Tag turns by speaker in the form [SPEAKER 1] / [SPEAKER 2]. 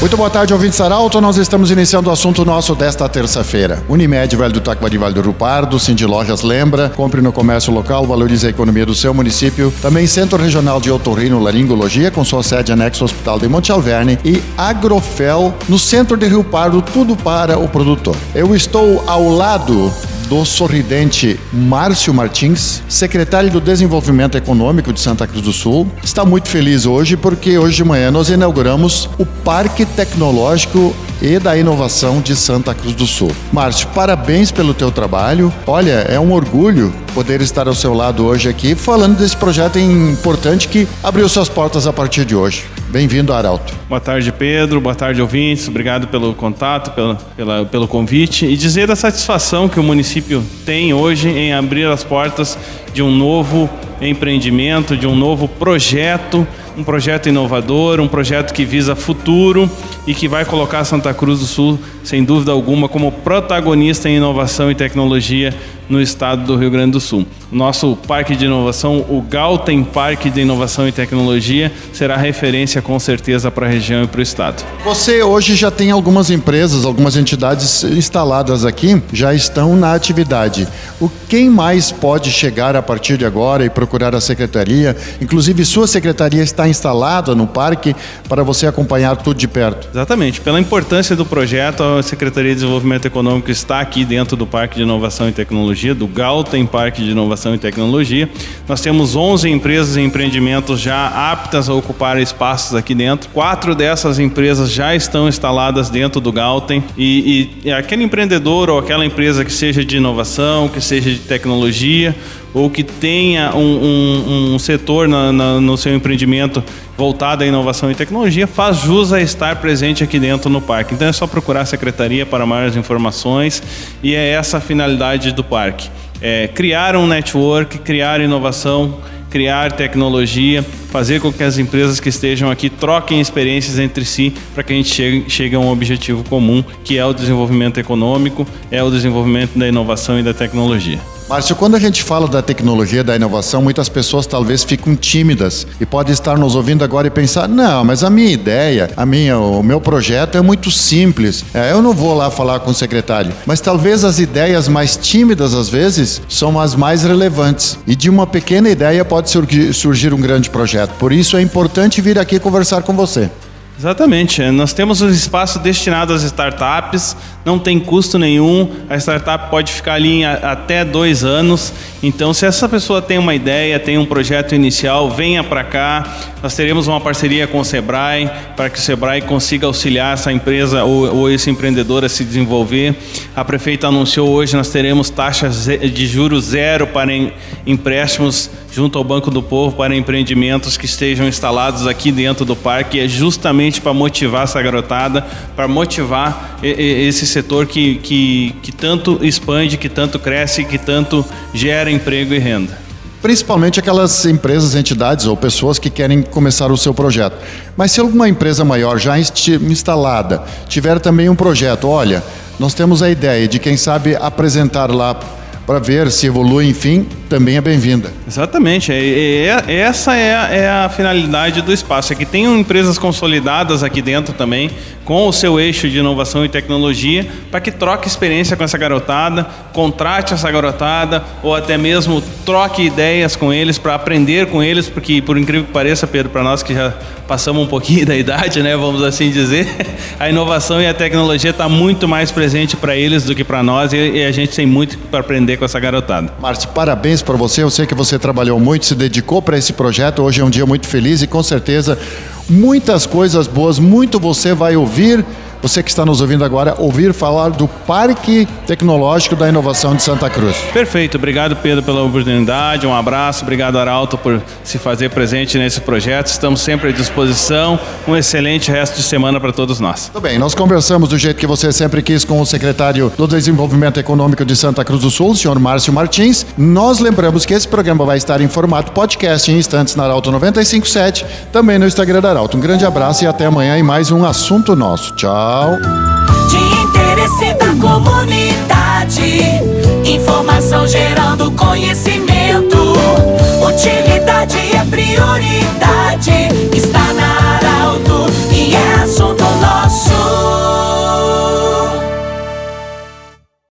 [SPEAKER 1] Muito boa tarde, ouvinte Saralto. Nós estamos iniciando o assunto nosso desta terça-feira. Unimed, Vale do Taquari, Vale do Rio Pardo, Cindy Lojas Lembra, compre no comércio local, valorize a economia do seu município. Também Centro Regional de Otorrino Laringologia, com sua sede anexo ao Hospital de Monte Alverne e Agrofel, no centro de Rio Pardo, tudo para o produtor. Eu estou ao lado do sorridente Márcio Martins, secretário do Desenvolvimento Econômico de Santa Cruz do Sul. Está muito feliz hoje porque hoje de manhã nós inauguramos o Parque Tecnológico e da Inovação de Santa Cruz do Sul. Márcio, parabéns pelo teu trabalho. Olha, é um orgulho poder estar ao seu lado hoje aqui falando desse projeto importante que abriu suas portas a partir de hoje. Bem-vindo, Arauto.
[SPEAKER 2] Boa tarde, Pedro. Boa tarde, ouvintes. Obrigado pelo contato, pelo, pela, pelo convite e dizer da satisfação que o município tem hoje em abrir as portas de um novo empreendimento, de um novo projeto, um projeto inovador, um projeto que visa futuro e que vai colocar Santa Cruz do Sul, sem dúvida alguma, como protagonista em inovação e tecnologia no estado do Rio Grande do Sul. Nosso parque de inovação, o Galten Parque de Inovação e Tecnologia, será referência com certeza para a região e para o estado.
[SPEAKER 1] Você hoje já tem algumas empresas, algumas entidades instaladas aqui, já estão na atividade. O quem mais pode chegar a partir de agora e procurar a secretaria? Inclusive sua secretaria está instalada no parque para você acompanhar tudo de perto.
[SPEAKER 2] Exatamente. Pela importância do projeto, a Secretaria de Desenvolvimento Econômico está aqui dentro do Parque de Inovação e Tecnologia, do Galten Parque de Inovação e Tecnologia. Nós temos 11 empresas e empreendimentos já aptas a ocupar espaços aqui dentro. Quatro dessas empresas já estão instaladas dentro do Galten e, e aquele empreendedor ou aquela empresa que seja de inovação, que seja de tecnologia ou que tenha um, um, um setor na, na, no seu empreendimento voltado à inovação e tecnologia, faz jus a estar presente aqui dentro no parque. Então é só procurar a secretaria para maiores informações e é essa a finalidade do parque. É criar um network, criar inovação, criar tecnologia, fazer com que as empresas que estejam aqui troquem experiências entre si para que a gente chegue, chegue a um objetivo comum, que é o desenvolvimento econômico, é o desenvolvimento da inovação e da tecnologia.
[SPEAKER 1] Márcio, quando a gente fala da tecnologia, da inovação, muitas pessoas talvez ficam tímidas e podem estar nos ouvindo agora e pensar: não, mas a minha ideia, a minha, o meu projeto é muito simples. É, eu não vou lá falar com o secretário. Mas talvez as ideias mais tímidas, às vezes, são as mais relevantes. E de uma pequena ideia pode surgir, surgir um grande projeto. Por isso é importante vir aqui conversar com você.
[SPEAKER 2] Exatamente. Nós temos um espaço destinado às startups, não tem custo nenhum, a startup pode ficar ali até dois anos. Então, se essa pessoa tem uma ideia, tem um projeto inicial, venha para cá. Nós teremos uma parceria com o Sebrae para que o Sebrae consiga auxiliar essa empresa ou, ou esse empreendedor a se desenvolver. A prefeita anunciou hoje nós teremos taxas de juros zero para empréstimos junto ao Banco do Povo para empreendimentos que estejam instalados aqui dentro do parque. É justamente para motivar essa garotada, para motivar esse setor que, que, que tanto expande, que tanto cresce, que tanto gera emprego e renda
[SPEAKER 1] principalmente aquelas empresas, entidades ou pessoas que querem começar o seu projeto. Mas se alguma empresa maior já instalada tiver também um projeto, olha, nós temos a ideia de quem sabe apresentar lá para ver se evolui, enfim, também é bem-vinda.
[SPEAKER 2] Exatamente. É, é, essa é a, é a, finalidade do espaço. É que tenham empresas consolidadas aqui dentro também, com o seu eixo de inovação e tecnologia, para que troque experiência com essa garotada, contrate essa garotada, ou até mesmo troque ideias com eles para aprender com eles, porque, por incrível que pareça, Pedro, para nós que já passamos um pouquinho da idade, né, vamos assim dizer, a inovação e a tecnologia está muito mais presente para eles do que para nós, e, e a gente tem muito para aprender com essa garotada.
[SPEAKER 1] Márcio, parabéns para você. Eu sei que você trabalhou muito, se dedicou para esse projeto. Hoje é um dia muito feliz e com certeza muitas coisas boas, muito você vai ouvir você que está nos ouvindo agora, ouvir falar do Parque Tecnológico da Inovação de Santa Cruz.
[SPEAKER 2] Perfeito, obrigado Pedro pela oportunidade, um abraço, obrigado Arauto por se fazer presente nesse projeto, estamos sempre à disposição, um excelente resto de semana para todos nós.
[SPEAKER 1] Tudo bem, nós conversamos do jeito que você sempre quis com o secretário do Desenvolvimento Econômico de Santa Cruz do Sul, o senhor Márcio Martins. Nós lembramos que esse programa vai estar em formato podcast em instantes na Arauto 957, também no Instagram da Arauto. Um grande abraço e até amanhã em mais um assunto nosso. Tchau.
[SPEAKER 3] De interesse da comunidade. Informação gerando conhecimento.